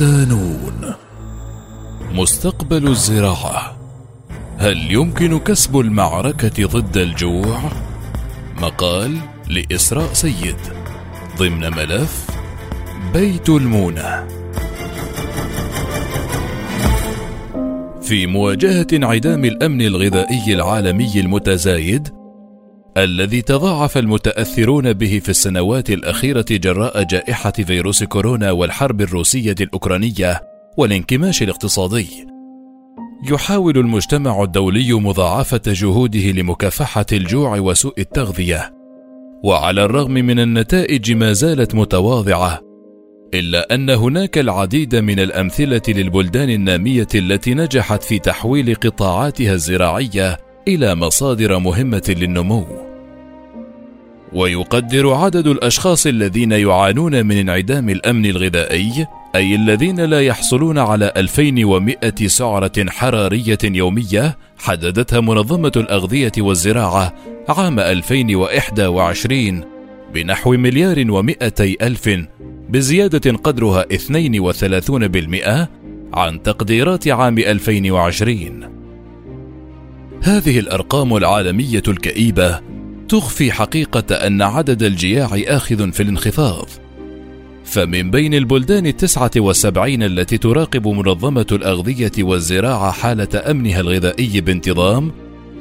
صدانون مستقبل الزراعة. هل يمكن كسب المعركة ضد الجوع؟ مقال لإسراء سيد. ضمن ملف بيت المونة. في مواجهة انعدام الأمن الغذائي العالمي المتزايد الذي تضاعف المتأثرون به في السنوات الأخيرة جراء جائحة فيروس كورونا والحرب الروسية الأوكرانية والانكماش الاقتصادي. يحاول المجتمع الدولي مضاعفة جهوده لمكافحة الجوع وسوء التغذية. وعلى الرغم من النتائج ما زالت متواضعة إلا أن هناك العديد من الأمثلة للبلدان النامية التي نجحت في تحويل قطاعاتها الزراعية إلى مصادر مهمة للنمو. ويقدر عدد الأشخاص الذين يعانون من انعدام الأمن الغذائي أي الذين لا يحصلون على 2100 سعرة حرارية يومية حددتها منظمة الأغذية والزراعة عام 2021 بنحو مليار ومئتي ألف بزيادة قدرها 32% عن تقديرات عام 2020 هذه الأرقام العالمية الكئيبة تخفي حقيقة أن عدد الجياع آخذ في الانخفاض. فمن بين البلدان التسعة والسبعين التي تراقب منظمة الأغذية والزراعة حالة أمنها الغذائي بانتظام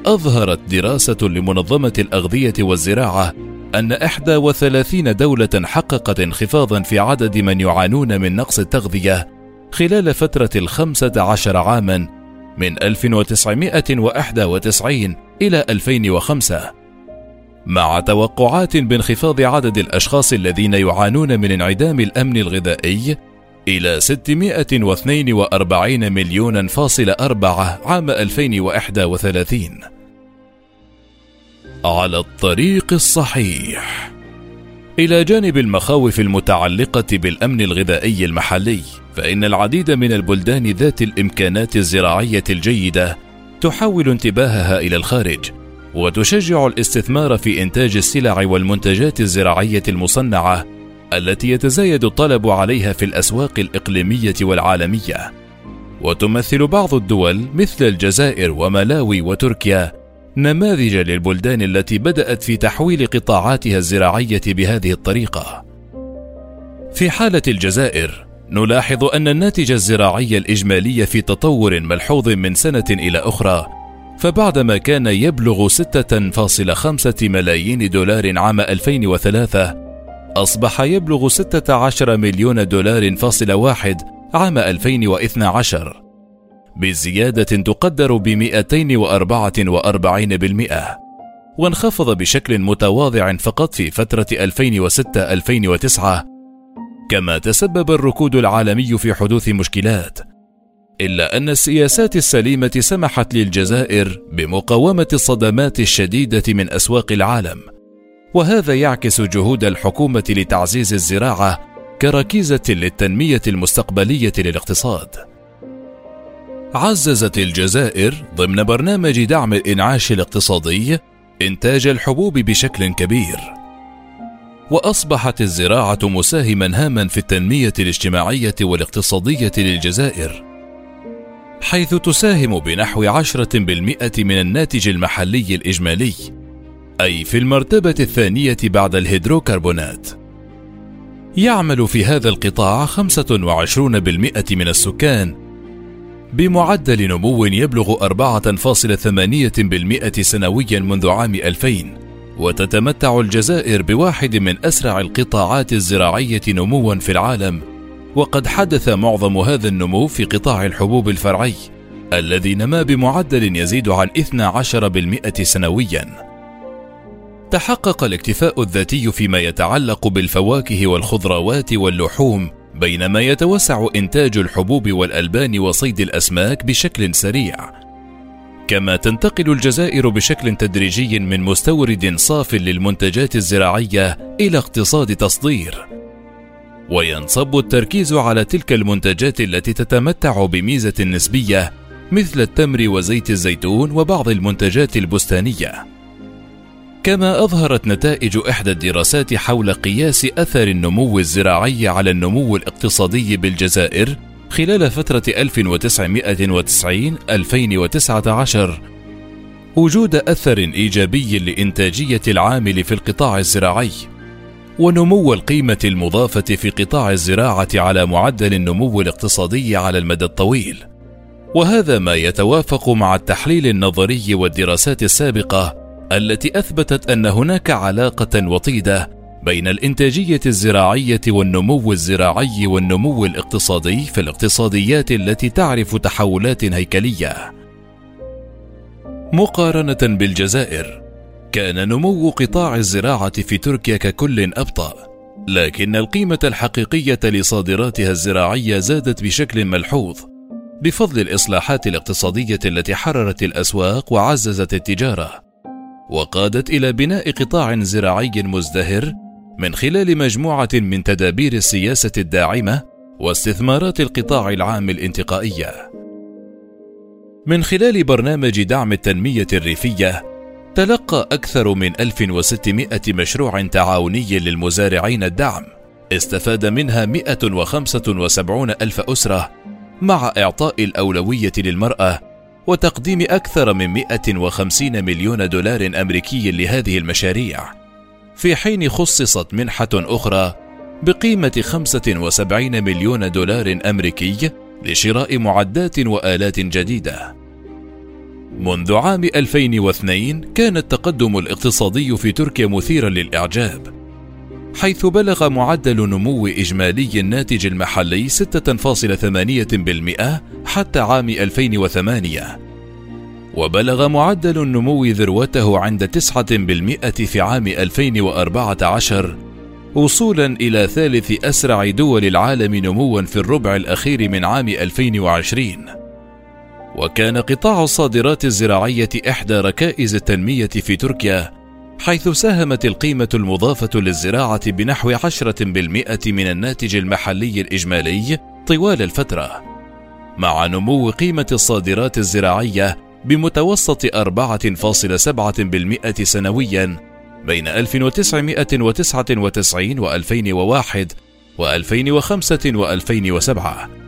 أظهرت دراسة لمنظمة الأغذية والزراعة أن 31 دولة حققت انخفاضا في عدد من يعانون من نقص التغذية خلال فترة الخمسة عشر عاما من 1991 إلى 2005 مع توقعات بانخفاض عدد الأشخاص الذين يعانون من انعدام الأمن الغذائي إلى 642 مليون فاصل أربعة عام 2031 على الطريق الصحيح. إلى جانب المخاوف المتعلقة بالأمن الغذائي المحلي فإن العديد من البلدان ذات الإمكانات الزراعية الجيدة تحول انتباهها إلى الخارج وتشجع الاستثمار في إنتاج السلع والمنتجات الزراعية المصنعة التي يتزايد الطلب عليها في الأسواق الإقليمية والعالمية وتمثل بعض الدول مثل الجزائر وملاوي وتركيا نماذج للبلدان التي بدأت في تحويل قطاعاتها الزراعية بهذه الطريقة. في حالة الجزائر، نلاحظ أن الناتج الزراعي الإجمالي في تطور ملحوظ من سنة إلى أخرى، فبعدما كان يبلغ 6.5 ملايين دولار عام 2003 أصبح يبلغ 16 مليون دولار فاصل واحد عام 2012 بزيادة تقدر ب 244% وانخفض بشكل متواضع فقط في فترة 2006-2009 كما تسبب الركود العالمي في حدوث مشكلات. إلا أن السياسات السليمة سمحت للجزائر بمقاومة الصدمات الشديدة من أسواق العالم. وهذا يعكس جهود الحكومة لتعزيز الزراعة كركيزة للتنمية المستقبلية للاقتصاد. عززت الجزائر ضمن برنامج دعم الإنعاش الاقتصادي إنتاج الحبوب بشكل كبير. وأصبحت الزراعة مساهما هاما في التنمية الاجتماعية والاقتصادية للجزائر. حيث تساهم بنحو عشرة بالمئة من الناتج المحلي الإجمالي أي في المرتبة الثانية بعد الهيدروكربونات. يعمل في هذا القطاع 25% من السكان بمعدل نمو يبلغ 4.8% سنويا منذ عام 2000 وتتمتع الجزائر بواحد من أسرع القطاعات الزراعية نموا في العالم. وقد حدث معظم هذا النمو في قطاع الحبوب الفرعي الذي نما بمعدل يزيد عن 12% سنويا تحقق الاكتفاء الذاتي فيما يتعلق بالفواكه والخضروات واللحوم بينما يتوسع إنتاج الحبوب والألبان وصيد الأسماك بشكل سريع. كما تنتقل الجزائر بشكل تدريجي من مستورد صاف للمنتجات الزراعية إلى اقتصاد تصدير. وينصب التركيز على تلك المنتجات التي تتمتع بميزة نسبية مثل التمر وزيت الزيتون وبعض المنتجات البستانية. كما أظهرت نتائج إحدى الدراسات حول قياس أثر النمو الزراعي على النمو الاقتصادي بالجزائر خلال فترة 1990-2019 وجود أثر إيجابي لإنتاجية العامل في القطاع الزراعي ونمو القيمة المضافة في قطاع الزراعة على معدل النمو الاقتصادي على المدى الطويل وهذا ما يتوافق مع التحليل النظري والدراسات السابقة التي أثبتت أن هناك علاقة وطيدة بين الإنتاجية الزراعية والنمو الزراعي والنمو الاقتصادي في الاقتصاديات التي تعرف تحولات هيكلية. مقارنة بالجزائر، كان نمو قطاع الزراعة في تركيا ككل أبطأ، لكن القيمة الحقيقية لصادراتها الزراعية زادت بشكل ملحوظ بفضل الإصلاحات الاقتصادية التي حررت الأسواق وعززت التجارة، وقادت إلى بناء قطاع زراعي مزدهر من خلال مجموعة من تدابير السياسة الداعمة واستثمارات القطاع العام الانتقائية. من خلال برنامج دعم التنمية الريفية، تلقى أكثر من 1600 مشروع تعاوني للمزارعين الدعم، استفاد منها 175 ألف أسرة، مع إعطاء الأولوية للمرأة وتقديم أكثر من 150 مليون دولار أمريكي لهذه المشاريع. في حين خصصت منحة أخرى بقيمة 75 مليون دولار أمريكي لشراء معدات وآلات جديدة. منذ عام 2002 كان التقدم الاقتصادي في تركيا مثيرا للإعجاب، حيث بلغ معدل نمو إجمالي الناتج المحلي 6.8% حتى عام 2008 وبلغ معدل النمو ذروته عند تسعة بالمئة في عام 2014 وصولا إلى ثالث أسرع دول العالم نموا في الربع الأخير من عام 2020 وكان قطاع الصادرات الزراعية إحدى ركائز التنمية في تركيا حيث ساهمت القيمة المضافة للزراعة بنحو عشرة بالمئة من الناتج المحلي الإجمالي طوال الفترة. مع نمو قيمة الصادرات الزراعية بمتوسط 4.7% سنويا بين 1999 و 2001 و 2005 و 2007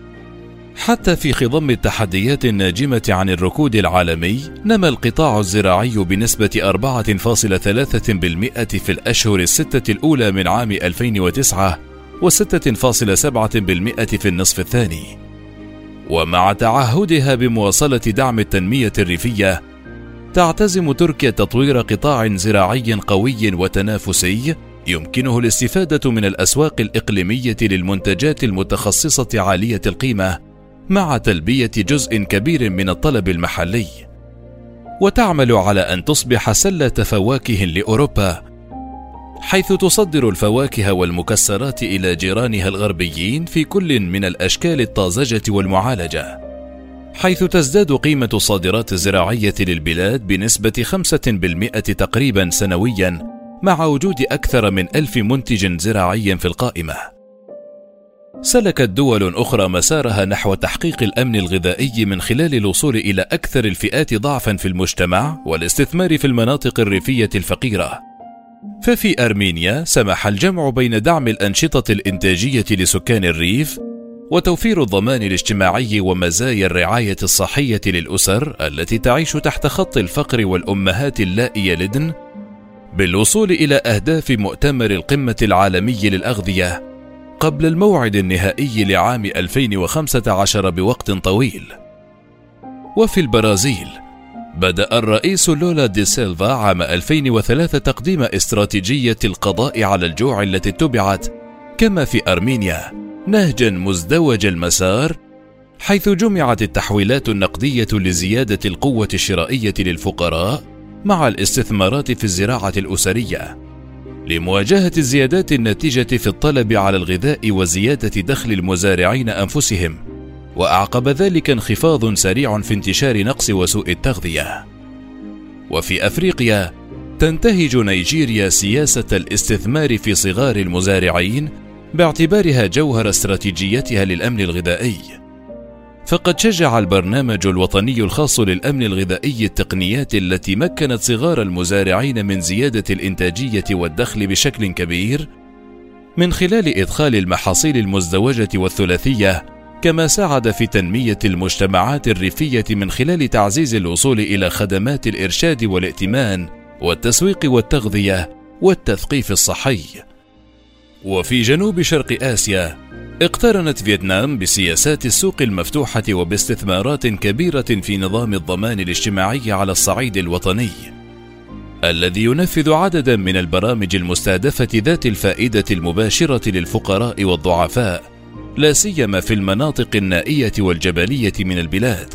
حتى في خضم التحديات الناجمة عن الركود العالمي نما القطاع الزراعي بنسبة 4.3% في الأشهر الستة الأولى من عام 2009 و6.7% في النصف الثاني. ومع تعهدها بمواصلة دعم التنمية الريفية تعتزم تركيا تطوير قطاع زراعي قوي وتنافسي يمكنه الاستفادة من الأسواق الإقليمية للمنتجات المتخصصة عالية القيمة. مع تلبية جزء كبير من الطلب المحلي. وتعمل على أن تصبح سلة فواكه لأوروبا حيث تصدر الفواكه والمكسرات إلى جيرانها الغربيين في كل من الأشكال الطازجة والمعالجة حيث تزداد قيمة الصادرات الزراعية للبلاد بنسبة 5% تقريبا سنويا مع وجود أكثر من ألف منتج زراعي في القائمة. سلكت دول أخرى مسارها نحو تحقيق الأمن الغذائي من خلال الوصول إلى أكثر الفئات ضعفا في المجتمع والاستثمار في المناطق الريفية الفقيرة. ففي أرمينيا سمح الجمع بين دعم الأنشطة الإنتاجية لسكان الريف وتوفير الضمان الاجتماعي ومزايا الرعاية الصحية للأسر التي تعيش تحت خط الفقر والأمهات اللائي يلدن بالوصول إلى أهداف مؤتمر القمة العالمي للأغذية. قبل الموعد النهائي لعام 2015 بوقت طويل. وفي البرازيل بدأ الرئيس لولا دي سيلفا عام 2003 تقديم استراتيجية القضاء على الجوع التي اتبعت كما في أرمينيا نهجا مزدوج المسار حيث جمعت التحويلات النقدية لزيادة القوة الشرائية للفقراء مع الاستثمارات في الزراعة الأسرية لمواجهة الزيادات الناتجة في الطلب على الغذاء وزيادة دخل المزارعين أنفسهم. وأعقب ذلك انخفاض سريع في انتشار نقص وسوء التغذية. وفي أفريقيا تنتهج نيجيريا سياسة الاستثمار في صغار المزارعين باعتبارها جوهر استراتيجيتها للأمن الغذائي. فقد شجع البرنامج الوطني الخاص للأمن الغذائي التقنيات التي مكنت صغار المزارعين من زيادة الإنتاجية والدخل بشكل كبير من خلال إدخال المحاصيل المزدوجة والثلاثية كما ساعد في تنمية المجتمعات الريفية من خلال تعزيز الوصول إلى خدمات الإرشاد والائتمان والتسويق والتغذية والتثقيف الصحي. وفي جنوب شرق آسيا اقترنت فيتنام بسياسات السوق المفتوحة وباستثمارات كبيرة في نظام الضمان الاجتماعي على الصعيد الوطني الذي ينفذ عددا من البرامج المستهدفة ذات الفائدة المباشرة للفقراء والضعفاء لا سيما في المناطق النائية والجبلية من البلاد.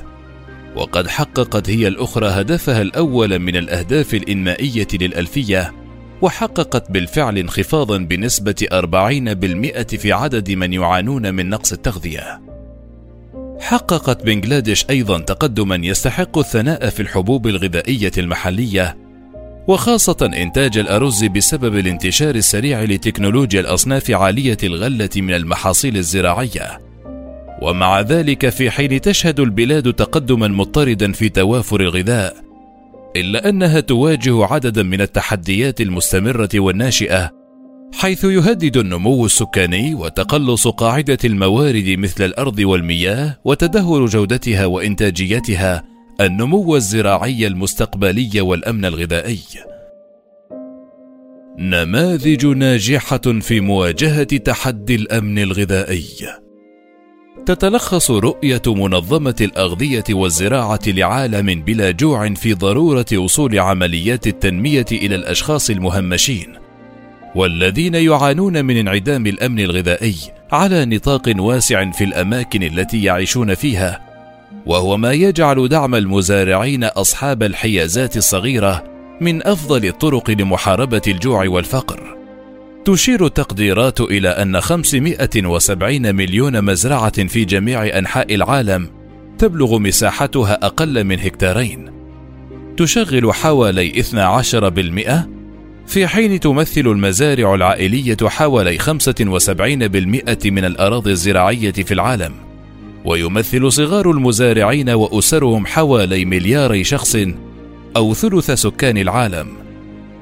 وقد حققت هي الأخرى هدفها الأول من الأهداف الإنمائية للألفية وحققت بالفعل انخفاضا بنسبة 40% في عدد من يعانون من نقص التغذية. حققت بنغلاديش أيضا تقدما يستحق الثناء في الحبوب الغذائية المحلية وخاصة إنتاج الأرز بسبب الانتشار السريع لتكنولوجيا الأصناف عالية الغلة من المحاصيل الزراعية. ومع ذلك في حين تشهد البلاد تقدما مضطردا في توافر الغذاء، إلا أنها تواجه عددا من التحديات المستمرة والناشئة حيث يهدد النمو السكاني وتقلص قاعدة الموارد مثل الأرض والمياه وتدهور جودتها وإنتاجيتها النمو الزراعي المستقبلي والأمن الغذائي. نماذج ناجحة في مواجهة تحدي الأمن الغذائي تتلخص رؤية منظمة الأغذية والزراعة لعالم بلا جوع في ضرورة وصول عمليات التنمية إلى الأشخاص المهمشين، والذين يعانون من انعدام الأمن الغذائي على نطاق واسع في الأماكن التي يعيشون فيها، وهو ما يجعل دعم المزارعين أصحاب الحيازات الصغيرة من أفضل الطرق لمحاربة الجوع والفقر. تشير التقديرات إلى أن 570 مليون مزرعة في جميع أنحاء العالم تبلغ مساحتها أقل من هكتارين. تشغل حوالي 12% في حين تمثل المزارع العائلية حوالي 75% من الأراضي الزراعية في العالم. ويمثل صغار المزارعين وأسرهم حوالي ملياري شخص أو ثلث سكان العالم.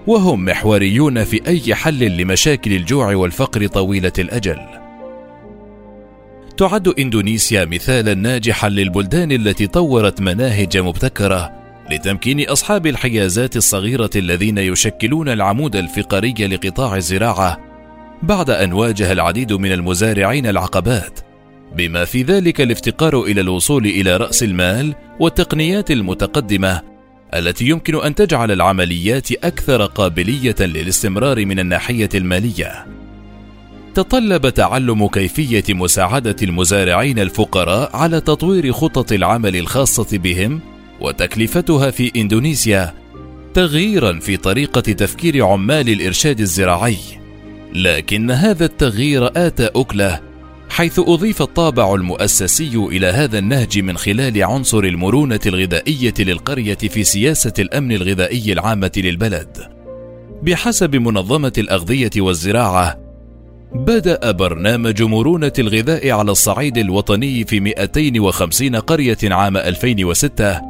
وهم محوريون في أي حل لمشاكل الجوع والفقر طويلة الأجل. تعد إندونيسيا مثالا ناجحا للبلدان التي طورت مناهج مبتكرة لتمكين أصحاب الحيازات الصغيرة الذين يشكلون العمود الفقري لقطاع الزراعة بعد أن واجه العديد من المزارعين العقبات بما في ذلك الافتقار إلى الوصول إلى رأس المال والتقنيات المتقدمة التي يمكن أن تجعل العمليات أكثر قابلية للاستمرار من الناحية المالية. تطلب تعلم كيفية مساعدة المزارعين الفقراء على تطوير خطط العمل الخاصة بهم وتكلفتها في إندونيسيا تغييرا في طريقة تفكير عمال الإرشاد الزراعي. لكن هذا التغيير آتى أكلة حيث أضيف الطابع المؤسسي إلى هذا النهج من خلال عنصر المرونة الغذائية للقرية في سياسة الأمن الغذائي العامة للبلد. بحسب منظمة الأغذية والزراعة، بدأ برنامج مرونة الغذاء على الصعيد الوطني في 250 قرية عام 2006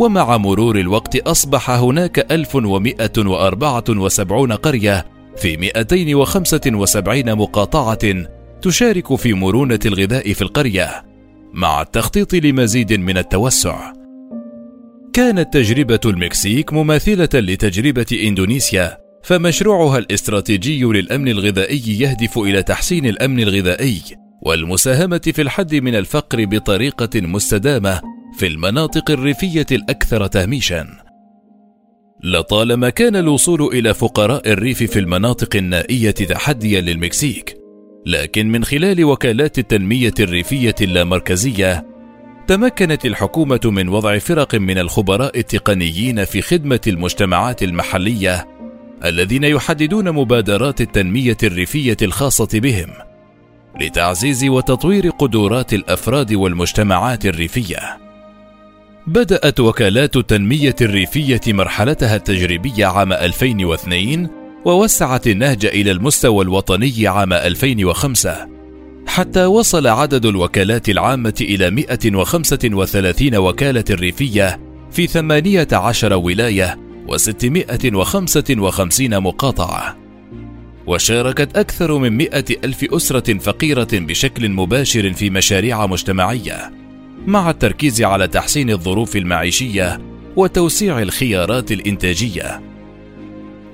ومع مرور الوقت أصبح هناك 1174 قرية في 275 مقاطعة تشارك في مرونة الغذاء في القرية مع التخطيط لمزيد من التوسع. كانت تجربة المكسيك مماثلة لتجربة إندونيسيا، فمشروعها الاستراتيجي للأمن الغذائي يهدف إلى تحسين الأمن الغذائي والمساهمة في الحد من الفقر بطريقة مستدامة في المناطق الريفية الأكثر تهميشًا. لطالما كان الوصول إلى فقراء الريف في المناطق النائية تحديا للمكسيك، لكن من خلال وكالات التنمية الريفية اللامركزية تمكنت الحكومة من وضع فرق من الخبراء التقنيين في خدمة المجتمعات المحلية الذين يحددون مبادرات التنمية الريفية الخاصة بهم لتعزيز وتطوير قدرات الأفراد والمجتمعات الريفية. بدأت وكالات التنمية الريفية مرحلتها التجريبية عام 2002 ووسعت النهج إلى المستوى الوطني عام 2005 حتى وصل عدد الوكالات العامة إلى 135 وكالة ريفية في 18 ولاية و655 مقاطعة. وشاركت أكثر من مئة ألف أسرة فقيرة بشكل مباشر في مشاريع مجتمعية مع التركيز على تحسين الظروف المعيشية وتوسيع الخيارات الإنتاجية.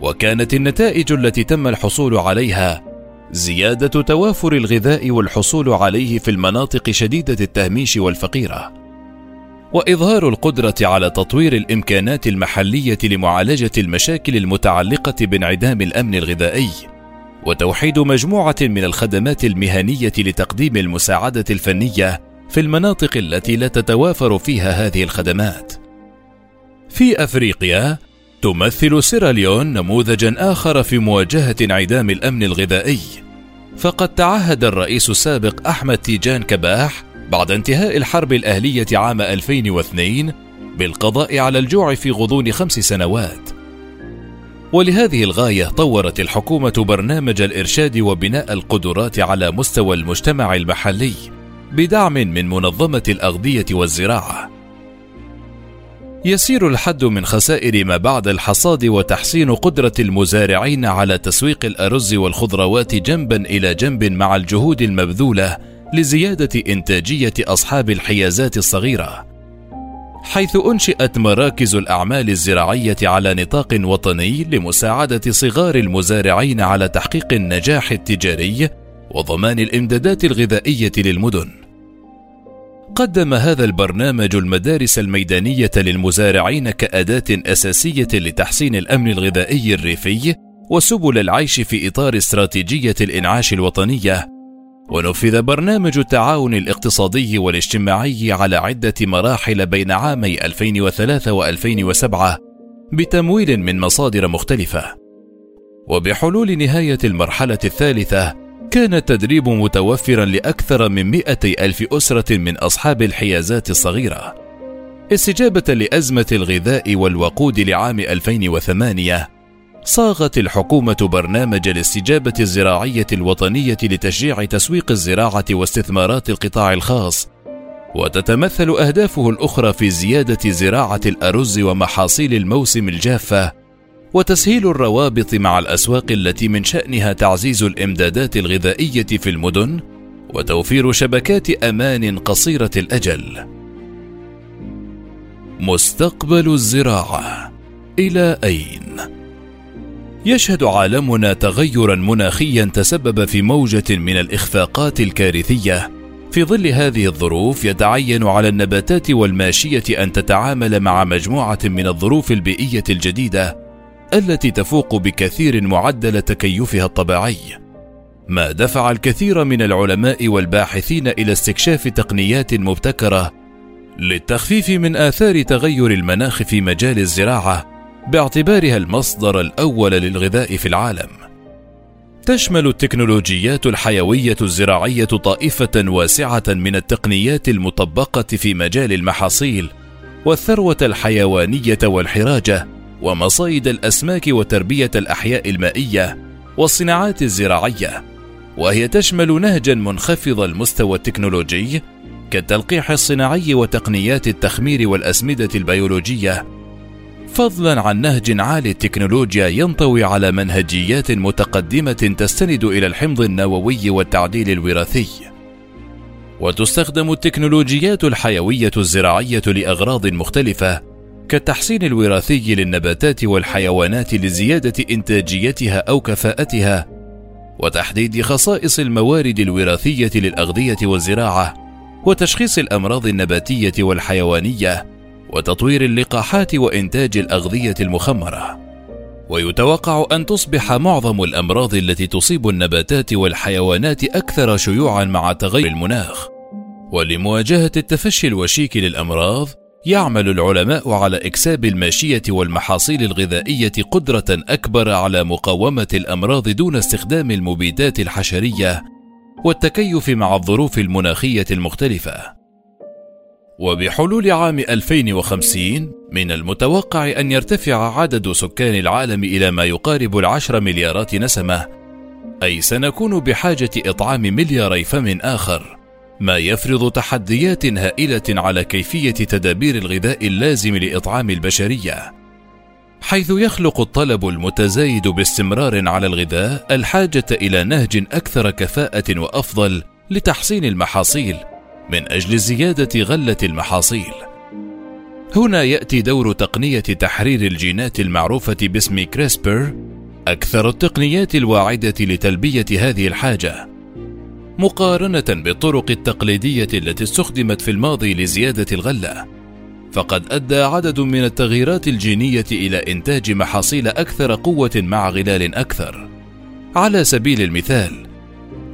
وكانت النتائج التي تم الحصول عليها زيادة توافر الغذاء والحصول عليه في المناطق شديدة التهميش والفقيرة. وإظهار القدرة على تطوير الإمكانات المحلية لمعالجة المشاكل المتعلقة بانعدام الأمن الغذائي وتوحيد مجموعة من الخدمات المهنية لتقديم المساعدة الفنية في المناطق التي لا تتوافر فيها هذه الخدمات. في أفريقيا تمثل سيراليون نموذجا آخر في مواجهة انعدام الأمن الغذائي. فقد تعهد الرئيس السابق أحمد تيجان كباح بعد انتهاء الحرب الأهلية عام 2002 بالقضاء على الجوع في غضون خمس سنوات. ولهذه الغاية طورت الحكومة برنامج الإرشاد وبناء القدرات على مستوى المجتمع المحلي بدعم من منظمة الأغذية والزراعة. يسير الحد من خسائر ما بعد الحصاد وتحسين قدرة المزارعين على تسويق الأرز والخضروات جنبا إلى جنب مع الجهود المبذولة لزيادة إنتاجية أصحاب الحيازات الصغيرة. حيث أنشئت مراكز الأعمال الزراعية على نطاق وطني لمساعدة صغار المزارعين على تحقيق النجاح التجاري وضمان الإمدادات الغذائية للمدن. قدم هذا البرنامج المدارس الميدانية للمزارعين كأداة أساسية لتحسين الأمن الغذائي الريفي وسبل العيش في إطار استراتيجية الإنعاش الوطنية ونفذ برنامج التعاون الاقتصادي والاجتماعي على عدة مراحل بين عامي 2003 و2007 بتمويل من مصادر مختلفة. وبحلول نهاية المرحلة الثالثة كان التدريب متوفرا لأكثر من مئة ألف أسرة من أصحاب الحيازات الصغيرة. استجابة لأزمة الغذاء والوقود لعام 2008 صاغت الحكومة برنامج الاستجابة الزراعية الوطنية لتشجيع تسويق الزراعة واستثمارات القطاع الخاص، وتتمثل أهدافه الأخرى في زيادة زراعة الأرز ومحاصيل الموسم الجافة، وتسهيل الروابط مع الأسواق التي من شأنها تعزيز الإمدادات الغذائية في المدن، وتوفير شبكات أمان قصيرة الأجل. مستقبل الزراعة إلى أين؟ يشهد عالمنا تغيرا مناخيا تسبب في موجة من الإخفاقات الكارثية في ظل هذه الظروف يتعين على النباتات والماشية أن تتعامل مع مجموعة من الظروف البيئية الجديدة التي تفوق بكثير معدل تكيفها الطبيعي. ما دفع الكثير من العلماء والباحثين إلى استكشاف تقنيات مبتكرة للتخفيف من آثار تغير المناخ في مجال الزراعة باعتبارها المصدر الأول للغذاء في العالم. تشمل التكنولوجيات الحيوية الزراعية طائفة واسعة من التقنيات المطبقة في مجال المحاصيل والثروة الحيوانية والحراجة ومصايد الأسماك وتربية الأحياء المائية والصناعات الزراعية وهي تشمل نهجا منخفض المستوى التكنولوجي كالتلقيح الصناعي وتقنيات التخمير والأسمدة البيولوجية فضلا عن نهج عالي التكنولوجيا ينطوي على منهجيات متقدمة تستند إلى الحمض النووي والتعديل الوراثي. وتستخدم التكنولوجيات الحيوية الزراعية لأغراض مختلفة كالتحسين الوراثي للنباتات والحيوانات لزيادة إنتاجيتها أو كفاءتها وتحديد خصائص الموارد الوراثية للأغذية والزراعة وتشخيص الأمراض النباتية والحيوانية وتطوير اللقاحات وإنتاج الأغذية المخمرة. ويتوقع أن تصبح معظم الأمراض التي تصيب النباتات والحيوانات أكثر شيوعا مع تغير المناخ. ولمواجهة التفشي الوشيك للأمراض يعمل العلماء على إكساب الماشية والمحاصيل الغذائية قدرة أكبر على مقاومة الأمراض دون استخدام المبيدات الحشرية والتكيف مع الظروف المناخية المختلفة. وبحلول عام 2050 من المتوقع أن يرتفع عدد سكان العالم إلى ما يقارب العشر مليارات نسمة أي سنكون بحاجة إطعام ملياري فم آخر. ما يفرض تحديات هائلة على كيفية تدابير الغذاء اللازم لإطعام البشرية حيث يخلق الطلب المتزايد باستمرار على الغذاء الحاجة إلى نهج أكثر كفاءة وأفضل لتحسين المحاصيل من أجل زيادة غلة المحاصيل. هنا يأتي دور تقنية تحرير الجينات المعروفة باسم كريسبر أكثر التقنيات الواعدة لتلبية هذه الحاجة. مقارنة بالطرق التقليدية التي استخدمت في الماضي لزيادة الغلة فقد أدى عدد من التغييرات الجينية إلى إنتاج محاصيل أكثر قوة مع غلال أكثر على سبيل المثال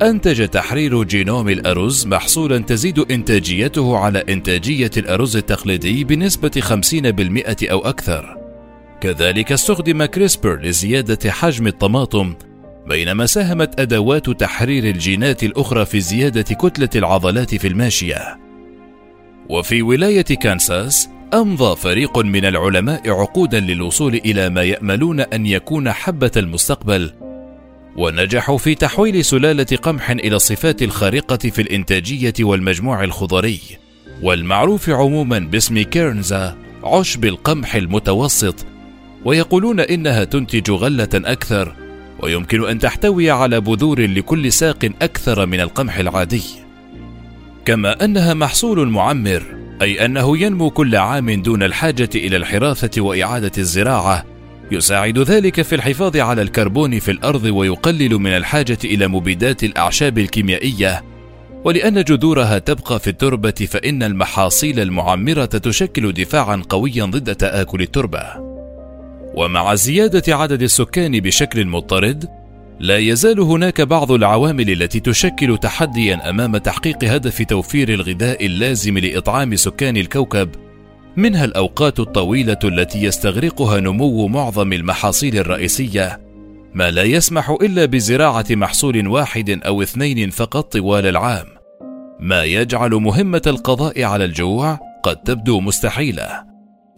أنتج تحرير جينوم الأرز محصولا تزيد إنتاجيته على إنتاجية الأرز التقليدي بنسبة 50% أو أكثر. كذلك استخدم كريسبر لزيادة حجم الطماطم بينما ساهمت أدوات تحرير الجينات الأخرى في زيادة كتلة العضلات في الماشية. وفي ولاية كانساس أمضى فريق من العلماء عقودا للوصول إلى ما يأملون أن يكون حبة المستقبل ونجحوا في تحويل سلالة قمح إلى الصفات الخارقة في الإنتاجية والمجموع الخضري والمعروف عموما باسم كيرنزا عشب القمح المتوسط ويقولون إنها تنتج غلة أكثر ويمكن أن تحتوي على بذور لكل ساق أكثر من القمح العادي. كما أنها محصول معمر أي أنه ينمو كل عام دون الحاجة إلى الحراثة وإعادة الزراعة. يساعد ذلك في الحفاظ على الكربون في الأرض ويقلل من الحاجة إلى مبيدات الأعشاب الكيميائية. ولأن جذورها تبقى في التربة فإن المحاصيل المعمرة تشكل دفاعا قويا ضد تآكل التربة. ومع زيادة عدد السكان بشكل مضطرد لا يزال هناك بعض العوامل التي تشكل تحديا أمام تحقيق هدف توفير الغذاء اللازم لإطعام سكان الكوكب منها الأوقات الطويلة التي يستغرقها نمو معظم المحاصيل الرئيسية. ما لا يسمح إلا بزراعة محصول واحد أو اثنين فقط طوال العام. ما يجعل مهمة القضاء على الجوع قد تبدو مستحيلة.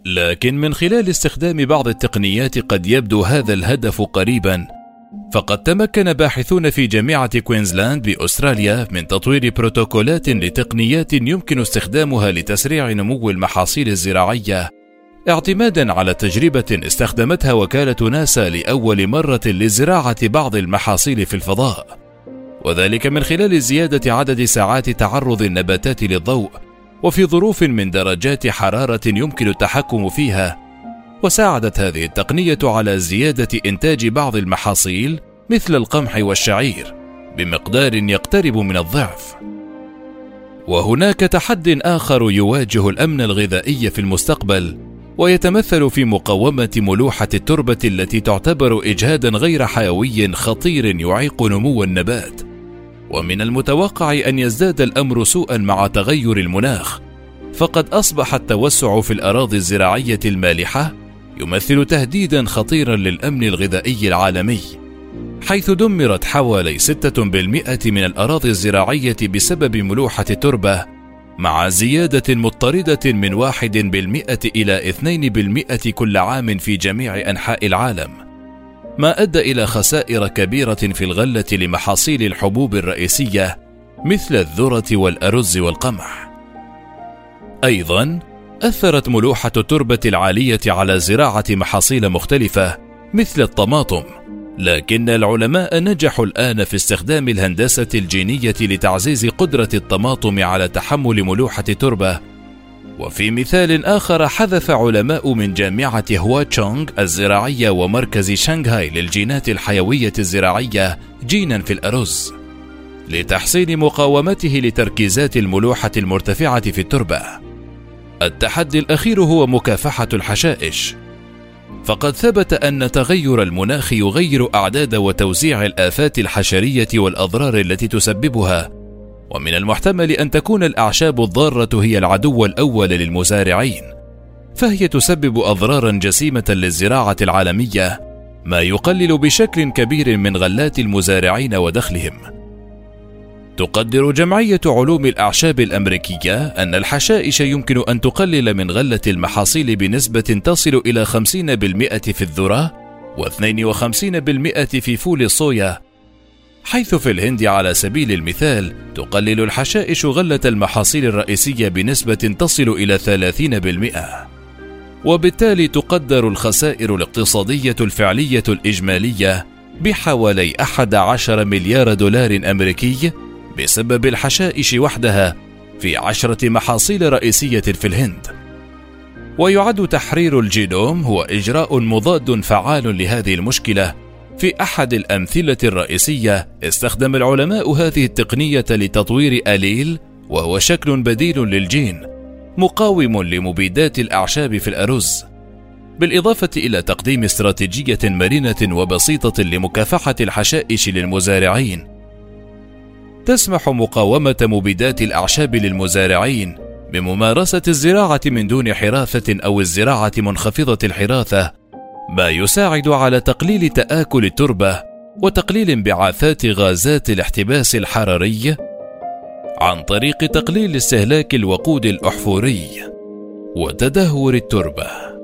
لكن من خلال استخدام بعض التقنيات قد يبدو هذا الهدف قريبا. فقد تمكن باحثون في جامعة كوينزلاند بأستراليا من تطوير بروتوكولات لتقنيات يمكن استخدامها لتسريع نمو المحاصيل الزراعية. اعتمادا على تجربة استخدمتها وكالة ناسا لأول مرة لزراعة بعض المحاصيل في الفضاء. وذلك من خلال زيادة عدد ساعات تعرض النباتات للضوء وفي ظروف من درجات حرارة يمكن التحكم فيها وساعدت هذه التقنية على زيادة إنتاج بعض المحاصيل مثل القمح والشعير بمقدار يقترب من الضعف. وهناك تحد آخر يواجه الأمن الغذائي في المستقبل ويتمثل في مقاومة ملوحة التربة التي تعتبر إجهادا غير حيوي خطير يعيق نمو النبات. ومن المتوقع أن يزداد الأمر سوءا مع تغير المناخ، فقد أصبح التوسع في الأراضي الزراعية المالحة يمثل تهديدا خطيرا للأمن الغذائي العالمي حيث دمرت حوالي 6% من الأراضي الزراعية بسبب ملوحة التربة مع زيادة مضطردة من 1% إلى 2% كل عام في جميع أنحاء العالم. ما أدى إلى خسائر كبيرة في الغلة لمحاصيل الحبوب الرئيسية مثل الذرة والأرز والقمح أيضا أثرت ملوحة التربة العالية على زراعة محاصيل مختلفة مثل الطماطم، لكن العلماء نجحوا الآن في استخدام الهندسة الجينية لتعزيز قدرة الطماطم على تحمل ملوحة التربة. وفي مثال آخر حذف علماء من جامعة هوا تشونغ الزراعية ومركز شنغهاي للجينات الحيوية الزراعية جينا في الأرز لتحسين مقاومته لتركيزات الملوحة المرتفعة في التربة. التحدي الأخير هو مكافحة الحشائش فقد ثبت أن تغير المناخ يغير أعداد وتوزيع الآفات الحشرية والأضرار التي تسببها ومن المحتمل أن تكون الأعشاب الضارة هي العدو الأول للمزارعين فهي تسبب أضرارا جسيمة للزراعة العالمية ما يقلل بشكل كبير من غلات المزارعين ودخلهم. تقدر جمعية علوم الأعشاب الأمريكية أن الحشائش يمكن أن تقلل من غلة المحاصيل بنسبة تصل إلى 50% في الذرة و52% في فول الصويا حيث في الهند على سبيل المثال تقلل الحشائش غلة المحاصيل الرئيسية بنسبة تصل إلى 30% وبالتالي تقدر الخسائر الاقتصادية الفعلية الإجمالية بحوالي 11 مليار دولار أمريكي بسبب الحشائش وحدها في عشرة محاصيل رئيسية في الهند. ويعد تحرير الجينوم هو إجراء مضاد فعال لهذه المشكلة. في أحد الأمثلة الرئيسية استخدم العلماء هذه التقنية لتطوير أليل وهو شكل بديل للجين مقاوم لمبيدات الأعشاب في الأرز. بالإضافة إلى تقديم استراتيجية مرنة وبسيطة لمكافحة الحشائش للمزارعين تسمح مقاومة مبيدات الأعشاب للمزارعين بممارسة الزراعة من دون حراثة أو الزراعة منخفضة الحراثة، ما يساعد على تقليل تآكل التربة وتقليل انبعاثات غازات الاحتباس الحراري عن طريق تقليل استهلاك الوقود الأحفوري وتدهور التربة.